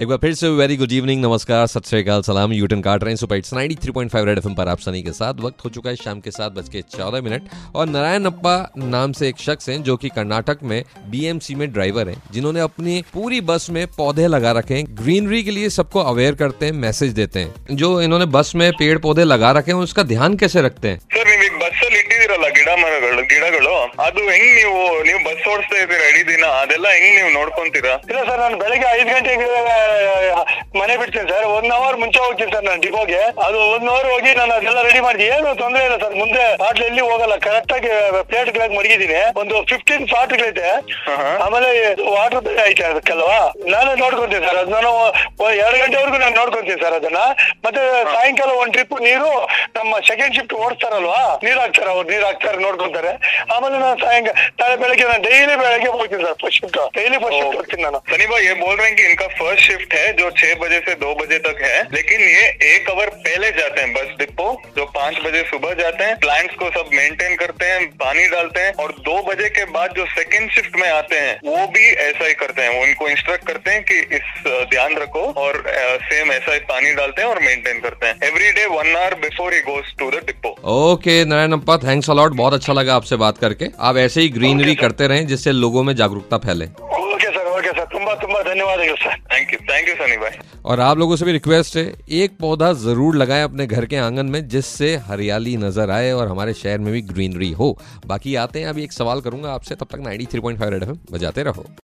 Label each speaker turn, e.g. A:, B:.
A: एक बार फिर से वेरी गुड इवनिंग नमस्कार, सत श्रीकाल सलाम यूटन काट रहे सुपर इट्स 93.5 रेड एफएम पर आप सनी के साथ। वक्त हो चुका है शाम के सात बज के चौदह मिनट और नारायण अप्पा नाम से एक शख्स हैं जो कि कर्नाटक में बीएमसी में ड्राइवर हैं, जिन्होंने अपनी पूरी बस में पौधे लगा रखे हैं। ग्रीनरी के लिए सबको अवेयर करते हैं मैसेज देते हैं। जो इन्होंने बस में पेड़ पौधे लगा रखे हैं, उसका ध्यान कैसे रखते हैं?
B: ಇಟ್ಟಿದಿರಲ್ಲ ಗಿಡ ಮರಗಳು ಗಿಡಗಳು ಅದು ಹೆಂಗ್ ನೀವು ನೀವು ಬಸ್ ಓಡಿಸ್ತಾ ಇದ್ದೀರಾ ಇಡೀ ದಿನ? ಅದೆಲ್ಲ ಹೆಂಗ್ ನೀವು ನೋಡ್ಕೊಂತೀರಾ?
C: ಇಲ್ಲ ಸರ್ ನಾನು ಬೆಳಿಗ್ಗೆ ಐದ್ ಗಂಟೆಗೆ ಮನೆ ಬಿಡ್ತೀನಿ ಸರ್. ಒನ್ ಅವರ್ ಮುಂಚೆ ಹೋಗ್ತೀನಿ ಸರ್ ನಾನು ಡಿಪೋಗೆ. ಅದು ಒನ್ ಅವರ್ ಹೋಗಿ ನಾನು ಅದೆಲ್ಲ ರೆಡಿ ಮಾಡಿ ಏನು ತೊಂದರೆ ಇಲ್ಲ ಸರ್. ಮುಂದೆ ಪಾಟ್ಲ್ ಎಲ್ಲಿ ಹೋಗಲ್ಲ. ಕರೆಕ್ಟ್ ಆಗಿ ಪ್ಲೇಟ್ ಗಳಾಗಿ ಮಡಗಿದ್ದೀನಿ. ಒಂದು ಫಿಫ್ಟೀನ್ ಪಾಟ್ಗಳಿದೆ. ಆಮೇಲೆ ವಾಟರ್ ಐತೆ ಅದಕ್ಕಲ್ವಾ? ನಾನು ನೋಡ್ಕೊಂತೀನಿ ಸರ್. ಅದು ನಾನು ಒ- ಎರಡು ಗಂಟೆವರೆಗೂ ನಾನು ನೋಡ್ಕೊಂತೀನಿ ಸರ್ ಅದನ್ನ. ಮತ್ತೆ ಸಾಯಂಕಾಲ ಒಂದ್ ಟ್ರಿಪ್ ನೀರು ನಮ್ಮ ಸೆಕೆಂಡ್ ಶಿಫ್ಟ್ ಓಡಿಸ್ತಾರಲ್ವಾ? ನೀರ್ ಹಾಕ್ತಾರ ಅವ್ರು ನೀರ್ ಹಾಕ್ತಾರೆ ನೋಡ್ಕೊಂತಾರೆ ಆಮೇಲೆ ನಾನು ಸಾಯಂಕಾಲ ನಾಳೆ ಬೆಳಗ್ಗೆ ನಾನು ಡೈಲಿ ಬೆಳಗ್ಗೆ ಹೋಗ್ತೀನಿ sir first shift daily first shift ಹೋಗ್ತೀನಿ ನಾನು
B: सनी भाई ये बोल रहे हैं कि इनका फर्स्ट शिफ्ट है जो छह बजे से दो बजे तक है लेकिन ये एक आवर पहले जाते हैं बस डिपो जो पाँच बजे सुबह जाते हैं प्लांट्स को सब मेंटेन करते हैं पानी डालते हैं और दो बजे के बाद जो सेकेंड शिफ्ट में आते हैं वो भी ऐसा ही करते हैं। उनको इंस्ट्रक्ट करते हैं कि इस ध्यान रखो और सेम ऐसा ही पानी डालते हैं और मेंटेन करते हैं। Every day one hour before he goes to the depot
A: okay Narayan अम्पा thanks a lot बहुत अच्छा लगा आपसे बात करके। आप ऐसे ही ग्रीनरी okay, करते रहें जिससे लोगों में जागरूकता फैले।
C: धन्यवाद sir.
B: Thank you thank you Sunny भाई
A: और आप लोगों से भी रिक्वेस्ट है एक पौधा ज़रूर लगाएँ अपने घर के आँगन में जिससे हरियाली नज़र आए और हमारे शहर में भी ग्रीनरी हो। बाकी आते हैं अभी एक सवाल करूँगा आपसे तब तक नाइनटी थ्री पॉइंट फाइव बजाते रहो।